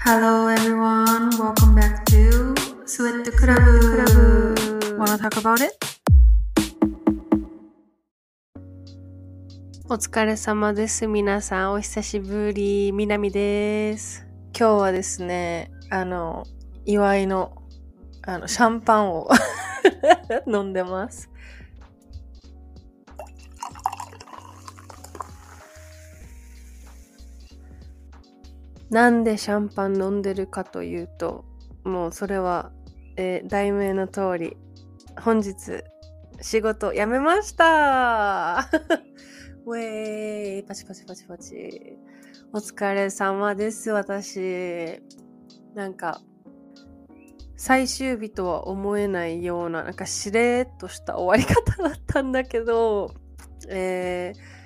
Hello everyone, welcome back to Sweat Club. Wanna talk about it? お疲れ様です。皆さん、お久しぶり。みなみです。今日はですね、あの、祝いの、あの、シャンパンを飲んでます。なんでシャンパン飲んでるかというと、もうそれは、えー題名の通り、本日、仕事辞めました ウェーイパチパチパチパチ。お疲れ様です、私。なんか、最終日とは思えないような、なんかしれーっとした終わり方だったんだけど、えー、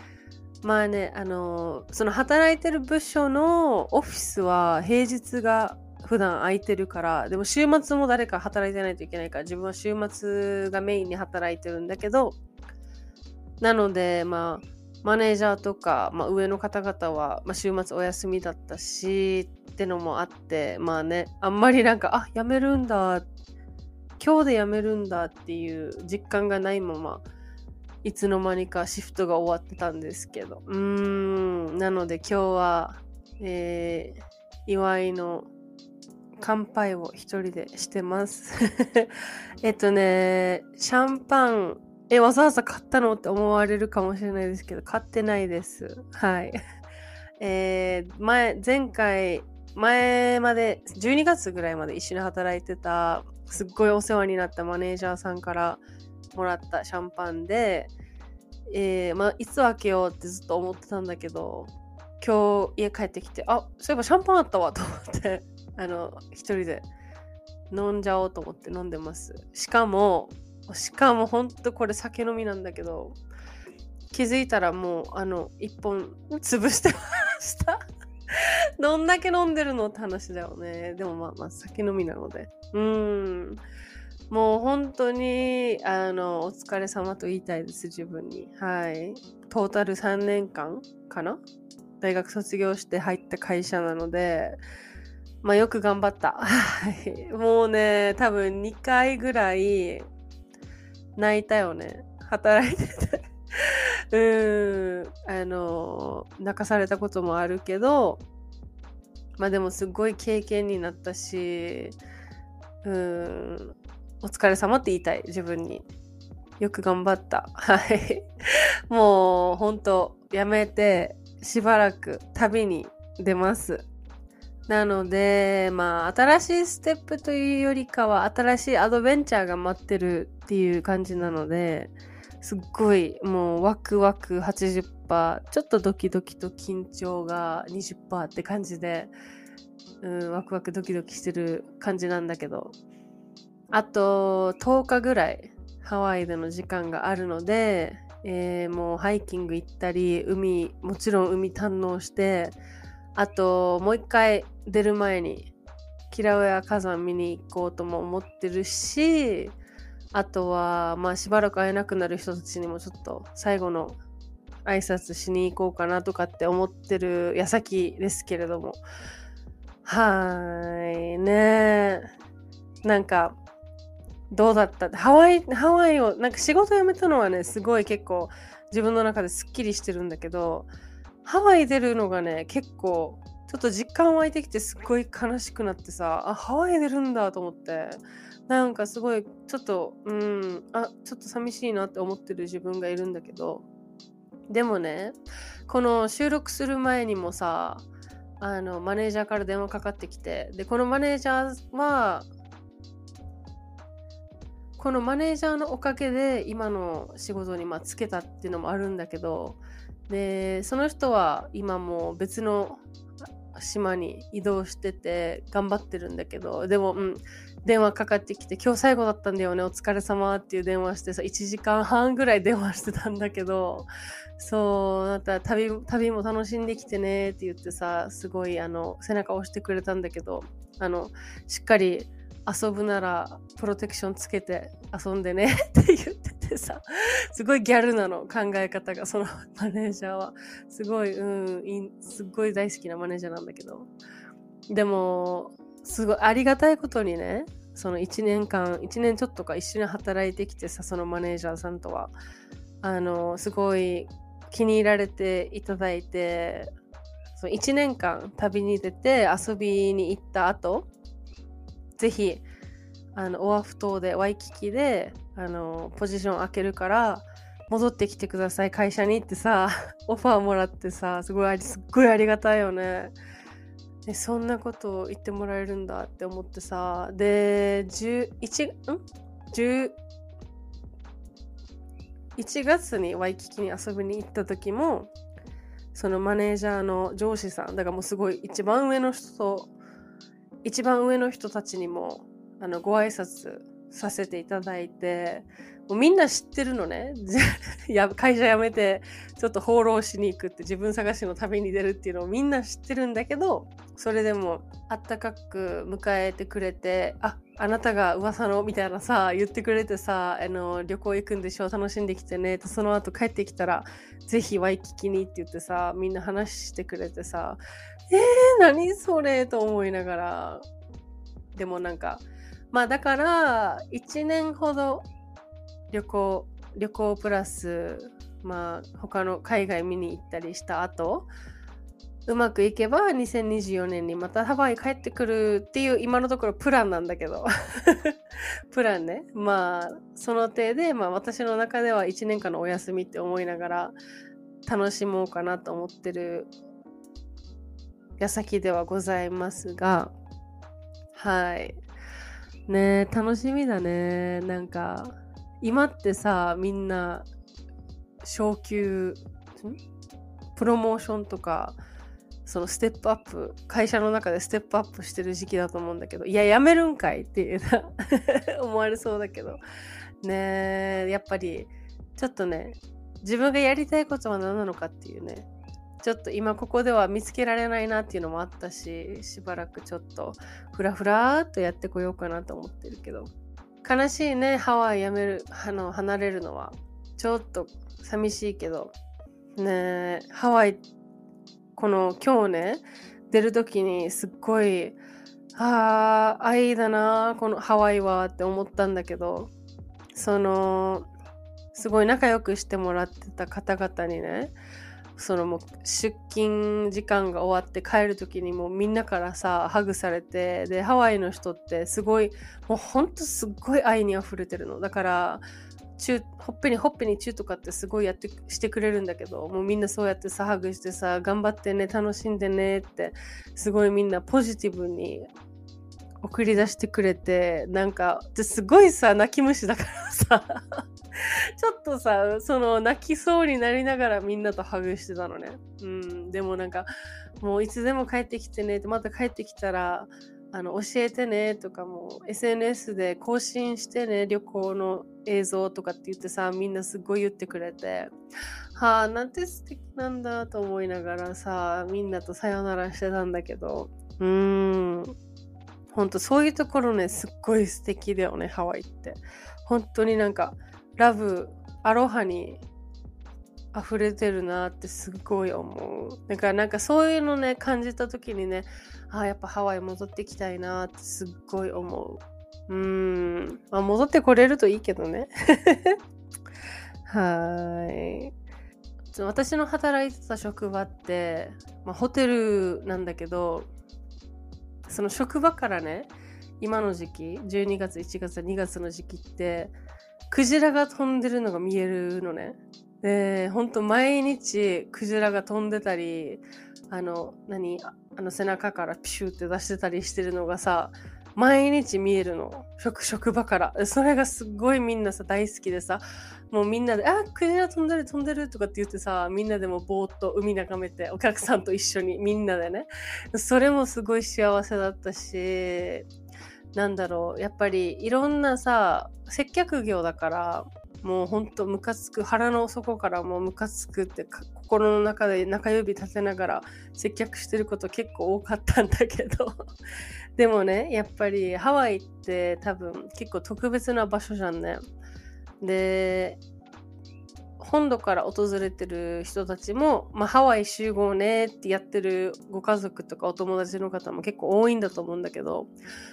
まあね、あの、その働いてる部署のオフィスは平日が普段空いてるから、でも週末も誰か働いてないといけないから、自分は週末がメインに働いてるんだけど、なので、まあ、マネージャーとか、まあ、上の方々は、まあ、週末お休みだったしってのもあってまあねあんまりなんかあ辞めるんだ今日で辞めるんだっていう実感がないままいつの間にかシフトが終わってたんですけどうーんなので今日は、えー祝いの乾杯を一人でしてます えっとねシャンパンえ、わざわざ買ったのって思われるかもしれないですけど、買ってないです。はい。えー前、前回、前まで、12月ぐらいまで一緒に働いてた、すっごいお世話になったマネージャーさんからもらったシャンパンで、えーまあ、いつ開けようってずっと思ってたんだけど、今日家帰ってきて、あ、そういえばシャンパンあったわと思って、あの、一人で飲んじゃおうと思って飲んでます。しかも、しかもほんとこれ酒飲みなんだけど気づいたらもうあの一本潰してました。どんだけ飲んでるのって話だよね。でもまあまあ酒飲みなので。うん。もう本当にあのお疲れ様と言いたいです自分にはいトータル3年間かな？大学卒業して入った会社なのでまあよく頑張った。もうね、多分2回ぐらい泣いたよね。働いてて。うん。あの、泣かされたこともあるけど、まあでもすごい経験になったし、うん。お疲れ様って言いたい、自分に。よく頑張った。はい。もう、ほんと、やめて、しばらく旅に出ます。なので、まあ、新しいステップというよりかは、新しいアドベンチャーが待ってるっていう感じなので、すっごい、もう、ワクワク80%、ちょっとドキドキと緊張が20%って感じで、うん、ワクワクドキドキしてる感じなんだけど、あと、10日ぐらい、ハワイでの時間があるので、えーもうハイキング行ったり、海、もちろん海堪能して、あと、もう一回出る前に、キラウエア火山見に行こうとも思ってるし、あとは、まあしばらく会えなくなる人たちにもちょっと最後の挨拶しに行こうかなとかって思ってる矢先ですけれども。はーい、ねなんか、どうだった？ハワイ、ハワイを、なんか仕事辞めたのはね、すごい結構自分の中ですっきりしてるんだけど、ハワイ出るのがね、結構、ちょっと実感湧いてきてすっごい悲しくなってさ、あ、ハワイ出るんだと思って、なんかすごい、ちょっと、うん、あ、ちょっと寂しいなって思ってる自分がいるんだけど、でもね、この収録する前にもさ、あの、マネージャーから電話かかってきて、で、このマネージャーは、このマネージャーのおかげで今の仕事にまつけたっていうのもあるんだけど、で、その人は今も別の島に移動してて頑張ってるんだけど、でも、うん、電話かかってきて、今日最後だったんだよね、お疲れ様っていう電話してさ、1時間半ぐらい電話してたんだけど、そう、またら旅、旅も楽しんできてねって言ってさ、すごいあの、背中を押してくれたんだけど、あの、しっかり遊ぶならプロテクションつけて遊んでね って言っててさ、すごいギャルなの、考え方が、その マネージャーは。すごい、うん、すっごい大好きなマネージャーなんだけど。でもすごいありがたいことにねその1年間1年ちょっとか一緒に働いてきてさそのマネージャーさんとはあのすごい気に入られていただいてその1年間旅に出て遊びに行った後ぜひあのオアフ島でワイキキであのポジション開けるから戻ってきてください会社にってさ オファーもらってさすごいありすっごいありがたいよね。えそんなことを言ってもらえるんだって思ってさで11ん？11月にワイキキに遊びに行った時もそのマネージャーの上司さんだからもうすごい一番上の人と一番上の人たちにもあのご挨拶させていただいてもうみんな知ってるのね。会社辞めてちょっと放浪しに行くって自分探しの旅に出るっていうのをみんな知ってるんだけどそれでもあったかく迎えてくれてああなたが噂のみたいなさ言ってくれてさあの旅行行くんでしょ楽しんできてねとその後帰ってきたらぜひワイキキにって言ってさみんな話してくれてさえー、何それと思いながら。でもなんかまあだから1年ほど旅行旅行プラスまあ他の海外見に行ったりした後うまくいけば2024年にまたハワイ帰ってくるっていう今のところプランなんだけど。プランね。まあその手で、まあ、私の中では1年間のお休みって思いながら楽しもうかなと思ってる矢先ではございますが。はい。ね楽しみだね。なんか今ってさみんな昇級プロモーションとかそのステップアップ会社の中でステップアップしてる時期だと思うんだけどいややめるんかいっていうな 思われそうだけど。ねやっぱりちょっとね自分がやりたいことは何なのかっていうねちょっと今ここでは見つけられないなっていうのもあったししばらくちょっとフラフラーっとやってこようかなと思ってるけど。悲しいねハワイやめるあの離れるのは。ちょっと寂しいけど。ねハワイこの今日ね出る時にすっごいああ愛だなこのハワイはって思ったんだけどそのすごい仲良くしてもらってた方々にねそのもう出勤時間が終わって帰る時にもうみんなからさハグされてでハワイの人ってすごいもうほんとすっごい愛にあふれてるの。だからチュほっぺにほっぺにチューとかってすごいやってしてくれるんだけどもうみんなそうやってさハグしてさ頑張ってね楽しんでねってすごいみんなポジティブに送り出してくれてなんかすごいさ泣き虫だからさ ちょっとさ、その泣きそうになりながらみんなとハグしてたのね。うん。でもなんか、もういつでも帰ってきてねって、また帰ってきたら、あの、教えてねとかも、SNS で更新してね、旅行の映像とかって言ってさ、みんなすっごい言ってくれて、はあ、なんて素敵なんだと思いながらさ、みんなとさよならしてたんだけど、うーん。ほんとそういうところね、すっごい素敵だよね、ハワイって。本当になんか、ラブアロハに溢れてるなってすっごい思うだからなんかそういうのね感じた時にねあやっぱハワイ戻ってきたいなってすっごい思う。うん。まあ戻ってこれるといいけどね。はい。私の働いてた職場って、まあ、ホテルなんだけどその職場からね今の時期12月1月2月の時期ってクジラが飛んでるのが見えるのね。で、ほんと毎日クジラが飛んでたり、あの、何？あの背中からピシューって出してたりしてるのがさ、毎日見えるの。職、職場から。それがすごいみんなさ、大好きでさ、もうみんなで、あ、クジラ飛んでる飛んでるとかって言ってさ、みんなでもぼーっと海眺めて、お客さんと一緒にみんなでね。それもすごい幸せだったし、なんだろうやっぱりいろんなさ接客業だからもうほんとムカつく腹の底からもうムカつくって心の中で中指立てながら接客してること結構多かったんだけど。でもねやっぱりハワイって多分結構特別な場所じゃんね。で本土から訪れてる人たちも、まあ、ハワイ集合ねってやってるご家族とかお友達の方も結構多いんだと思うんだけど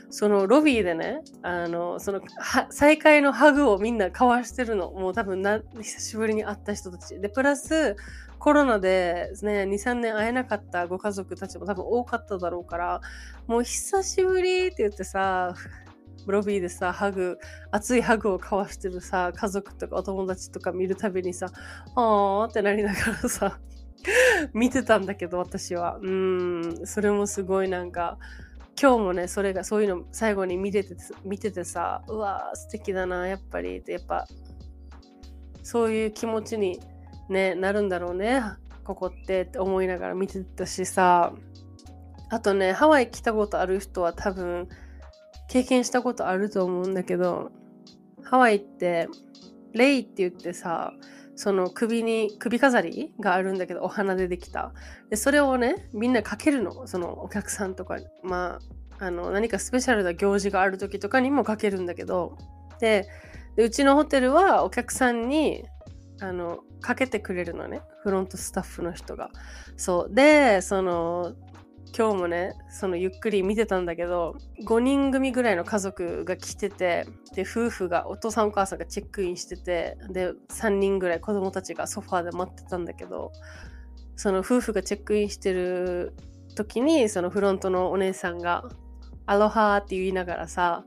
そのロビーでねあのその再会のハグをみんな交わしてるのもう多分な久しぶりに会った人たち。でプラスコロナでね23年会えなかったご家族たちも多分多かっただろうからもう久しぶりって言ってさロビーでさ、ハグ、熱いハグを交わしてるさ、家族とかお友達とか見るたびにさ、あーってなりながらさ、見てたんだけど、私は。うん、それもすごいなんか、今日もね、それが、そういうの最後に見てて、見ててさ、うわー素敵だな、やっぱりって、やっぱ、そういう気持ちに、ね、なるんだろうね、ここってって思いながら見てたしさ、あとね、ハワイ来たことある人は多分、経験したことあると思うんだけどハワイってレイって言ってさその首に首飾りがあるんだけどお花でできた。でそれをねみんなかけるの。そのお客さんとか。まああの何かスペシャルな行事がある時とかにもかけるんだけど。でうちのホテルはお客さんにあのかけてくれるのね。フロントスタッフの人が。そう。でその今日もねそのゆっくり見てたんだけど5人組ぐらいの家族が来ててで夫婦がお父さんお母さんがチェックインしててで3人ぐらい子供たちがソファーで待ってたんだけどその夫婦がチェックインしてる時にそのフロントのお姉さんが「アロハ」って言いながらさ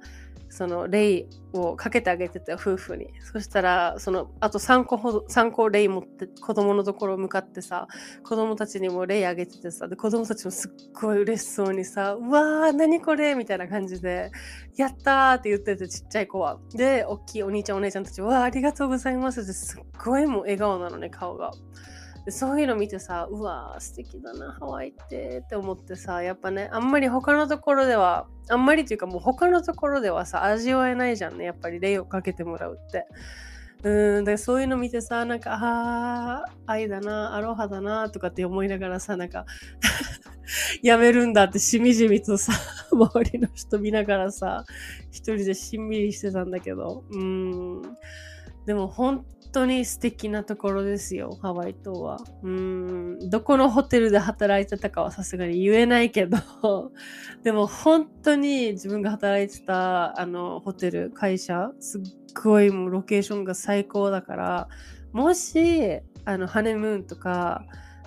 そのレイをかけてあげてた夫婦に。そしたら、その、あと3個ほど、3個レイ持って子供のところ向かってさ、子供たちにもレイあげててさ、で、子供たちもすっごい嬉しそうにさ、うわー、何これ？みたいな感じで、やったって言ってて、ちっちゃい子は。で、大きいお兄ちゃんお姉ちゃんたち、わー、ありがとうございますってすっごいもう笑顔なのね、顔が。そういうの見てさ、うわー素敵だな、ハワイってって思ってさ、やっぱね、あんまり他のところでは、あんまりというかもう他のところではさ、味わえないじゃんね、やっぱり礼をかけてもらうって。うん、でそういうの見てさ、なんか、ああ、愛だな、アロハだな、とかって思いながらさ、なんか やめるんだってしみじみとさ、周りの人見ながらさ、一人でしんみりしてたんだけど、うん。でも本当に素敵なところですよ、ハワイ島は。うん、どこのホテルで働いてたかはさすがに言えないけど、でも本当に自分が働いてたあのホテル、会社、すっごいもうロケーションが最高だから、もし、あの、ハネムーンとか、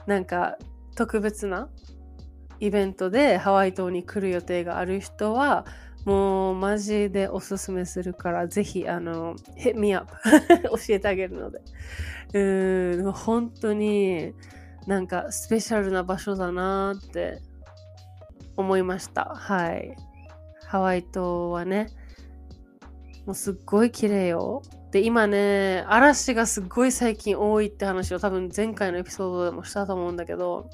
なんか特別なイベントでハワイ島に来る予定がある人は、もうマジでおすすめするから、ぜひ、あの、hit me up 教えてあげるので。うん、本当になんかスペシャルな場所だなって思いました。はい。ハワイ島はね、もうすっごい綺麗よ。で、今ね、嵐がすっごい最近多いって話を多分前回のエピソードでもしたと思うんだけど、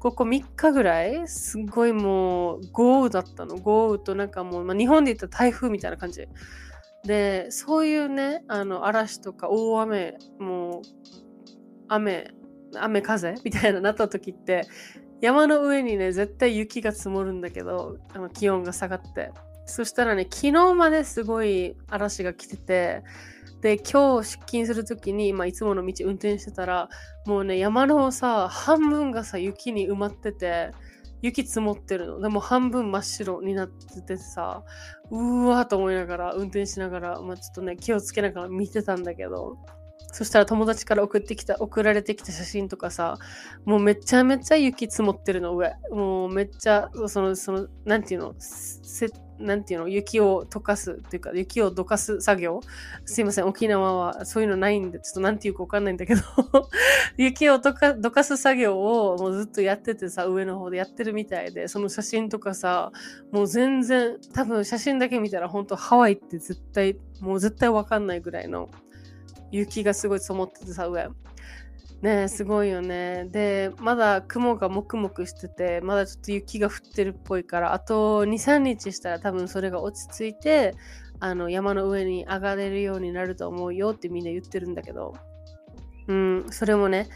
ここ3日ぐらい？すごいもう豪雨だったの。豪雨となんかもう、まあ、日本で言ったら台風みたいな感じ。で、そういうね、あの嵐とか大雨、もう雨、雨風？みたいななった時って、山の上にね、絶対雪が積もるんだけど、あの気温が下がって。そしたらね、昨日まですごい嵐が来てて、で、今日出勤する時に、まあ、いつもの道運転してたら、もうね、山のさ、半分がさ、雪に埋まってて、雪積もってるの。でも半分真っ白になっててさ、うわーと思いながら、運転しながら、まあ、ちょっとね、気をつけながら見てたんだけど、そしたら友達から送ってきた、送られてきた写真とかさ、もうめちゃめちゃ雪積もってるの、上。もうめっちゃ、その、その、なんていうの、せなんていうの、雪を溶かすっていうか、雪をどかす作業すいません、沖縄はそういうのないんで、ちょっとなんていうかわかんないんだけど 雪をどかどかす作業をもうずっとやっててさ、上の方でやってるみたいで、その写真とかさ、もう全然、多分写真だけ見たら本当ハワイって絶対、もう絶対わかんないぐらいの雪がすごい積もっててさ、上。ねすごいよね。で、まだ雲がもくもくしてて、まだちょっと雪が降ってるっぽいから、あと2、3日したら多分それが落ち着いて、あの山の上に上がれるようになると思うよってみんな言ってるんだけど、うん、それもね、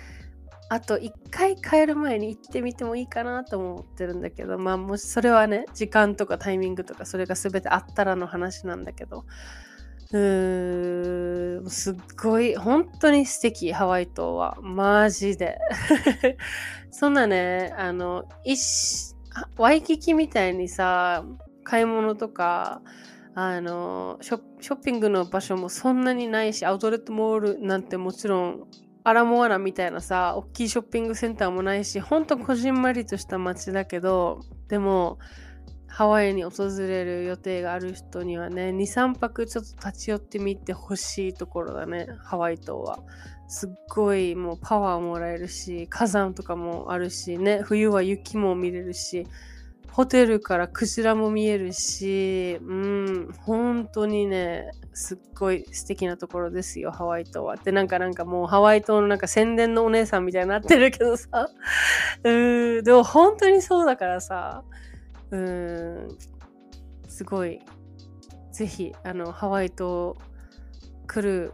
あと1回帰る前に行ってみてもいいかなと思ってるんだけど、まあもしそれはね、時間とかタイミングとかそれが全てあったらの話なんだけど、うーん、すっごい、本当に素敵、ハワイ島は。マジで。そんなね、あの、一、ワイキキみたいにさ、買い物とか、あのショ、ショッピングの場所もそんなにないし、アウトレットモールなんてもちろん、アラモアナみたいなさ、大きいショッピングセンターもないし、ほんとこじんまりとした街だけど、でも、ハワイに訪れる予定がある人にはね、2、3泊ちょっと立ち寄ってみてほしいところだね、ハワイ島は。すっごいもうパワーもらえるし、火山とかもあるしね、冬は雪も見れるし、ホテルからクジラも見えるし、うん、本当にね、すっごい素敵なところですよ、ハワイ島は。ってなんかなんかもうハワイ島のなんか宣伝のお姉さんみたいになってるけどさ。うん、でも本当にそうだからさ。うん、すごい、ぜひ、あの、ハワイ島来る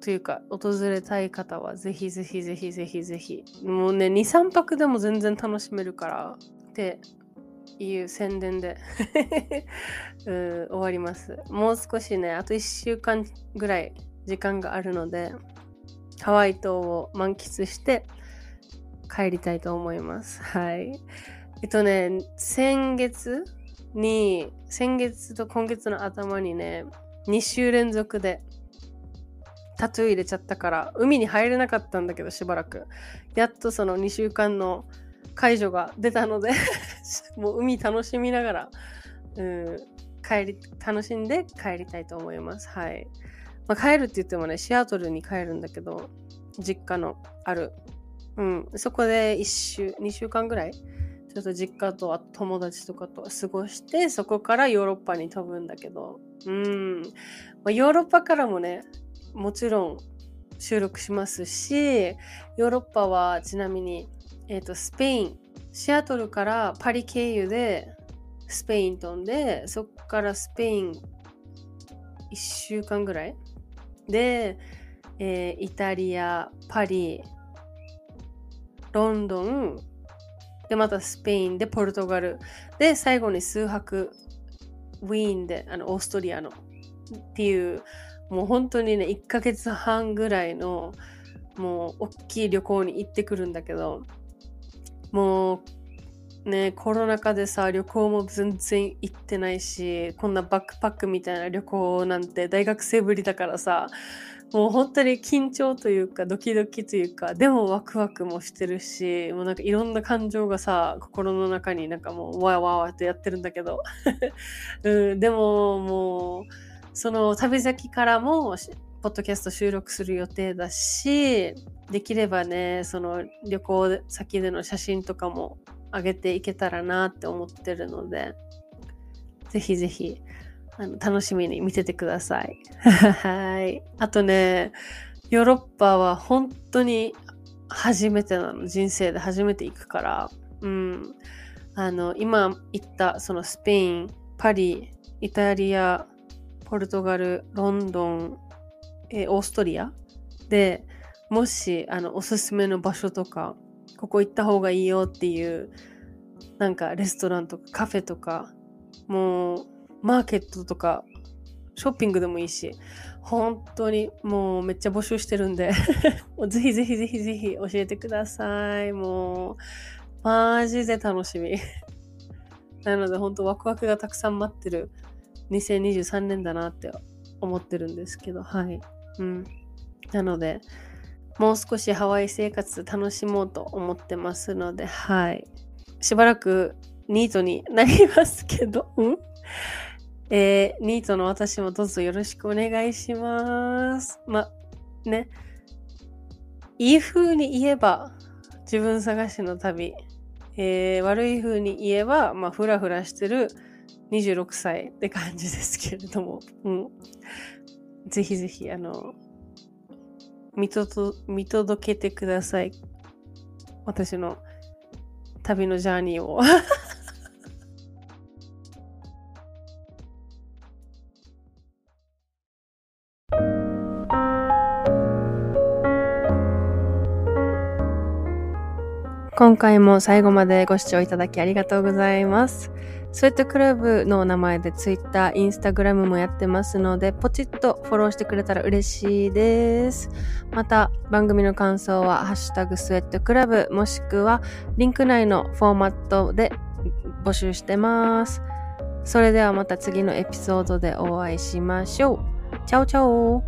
というか、訪れたい方は、ぜひぜひぜひぜひぜひ、もうね、2、3泊でも全然楽しめるから、っていう宣伝で うん終わります。もう少しね、あと1週間ぐらい時間があるので、ハワイ島を満喫して帰りたいと思います。はい。えっとね、先月に、先月と今月の頭にね、2週連続でタトゥー入れちゃったから、海に入れなかったんだけど、しばらく。やっとその2週間の解除が出たので もう海楽しみながら、うん、帰り、楽しんで帰りたいと思います。はい。まあ、帰るって言ってもね、シアトルに帰るんだけど、実家のある。うん、そこで1週、2週間ぐらいちょっと実家と友達とかと過ごして、そこからヨーロッパに飛ぶんだけど、うん。まあ、ヨーロッパからもね、もちろん収録しますし、ヨーロッパはちなみに、えっ、ー、と、スペイン、シアトルからパリ経由でスペイン飛んで、そこからスペイン1週間ぐらい？で、えー、イタリア、パリ、ロンドン、で、またスペインでポルトガル。で、最後に数泊、ウィーンで、あの、オーストリアの。っていう、もう本当にね、1ヶ月半ぐらいの、もう、大きい旅行に行ってくるんだけど、もう、ね、コロナ禍でさ、旅行も全然行ってないし、こんなバックパックみたいな旅行なんて大学生ぶりだからさ、もう本当に緊張というかドキドキというかでもワクワクもしてるしもうなんかいろんな感情がさ心の中になんかもうわわわってやってるんだけど、うん、でももうその旅先からもポッドキャスト収録する予定だしできればねその旅行先での写真とかも上げていけたらなって思ってるのでぜひぜひあの楽しみに見ててください。はい。あとね、ヨーロッパは本当に初めてなの。人生で初めて行くから。うん。あの、今行ったそのスペイン、パリ、イタリア、ポルトガル、ロンドン、えオーストリア？で、もし、あの、おすすめの場所とか、ここ行った方がいいよっていう、なんかレストランとかカフェとか、もうマーケットとか、ショッピングでもいいし、本当にもうめっちゃ募集してるんで ぜひぜひぜひぜひ教えてください。もう、マジで楽しみ なので本当ワクワクがたくさん待ってる2023年だなって思ってるんですけど、はい。うん。なので、もう少しハワイ生活楽しもうと思ってますので、はい。しばらくニートになりますけど、うんえー、ニートの私もどうぞよろしくお願いします。ま、ね。いい風に言えば、自分探しの旅。えー、悪い風に言えば、まあ、ふらふらしてる26歳って感じですけれども。うん。ぜひぜひ、あの、見と見届けてください。私の旅のジャーニーを。今回も最後までご視聴いただきありがとうございます。スウェットクラブの名前で Twitter、Instagram もやってますので、ポチッとフォローしてくれたら嬉しいです。また、番組の感想は、ハッシュタグスウェットクラブ、もしくは、リンク内のフォーマットで募集してます。それではまた次のエピソードでお会いしましょう。チャオチャオ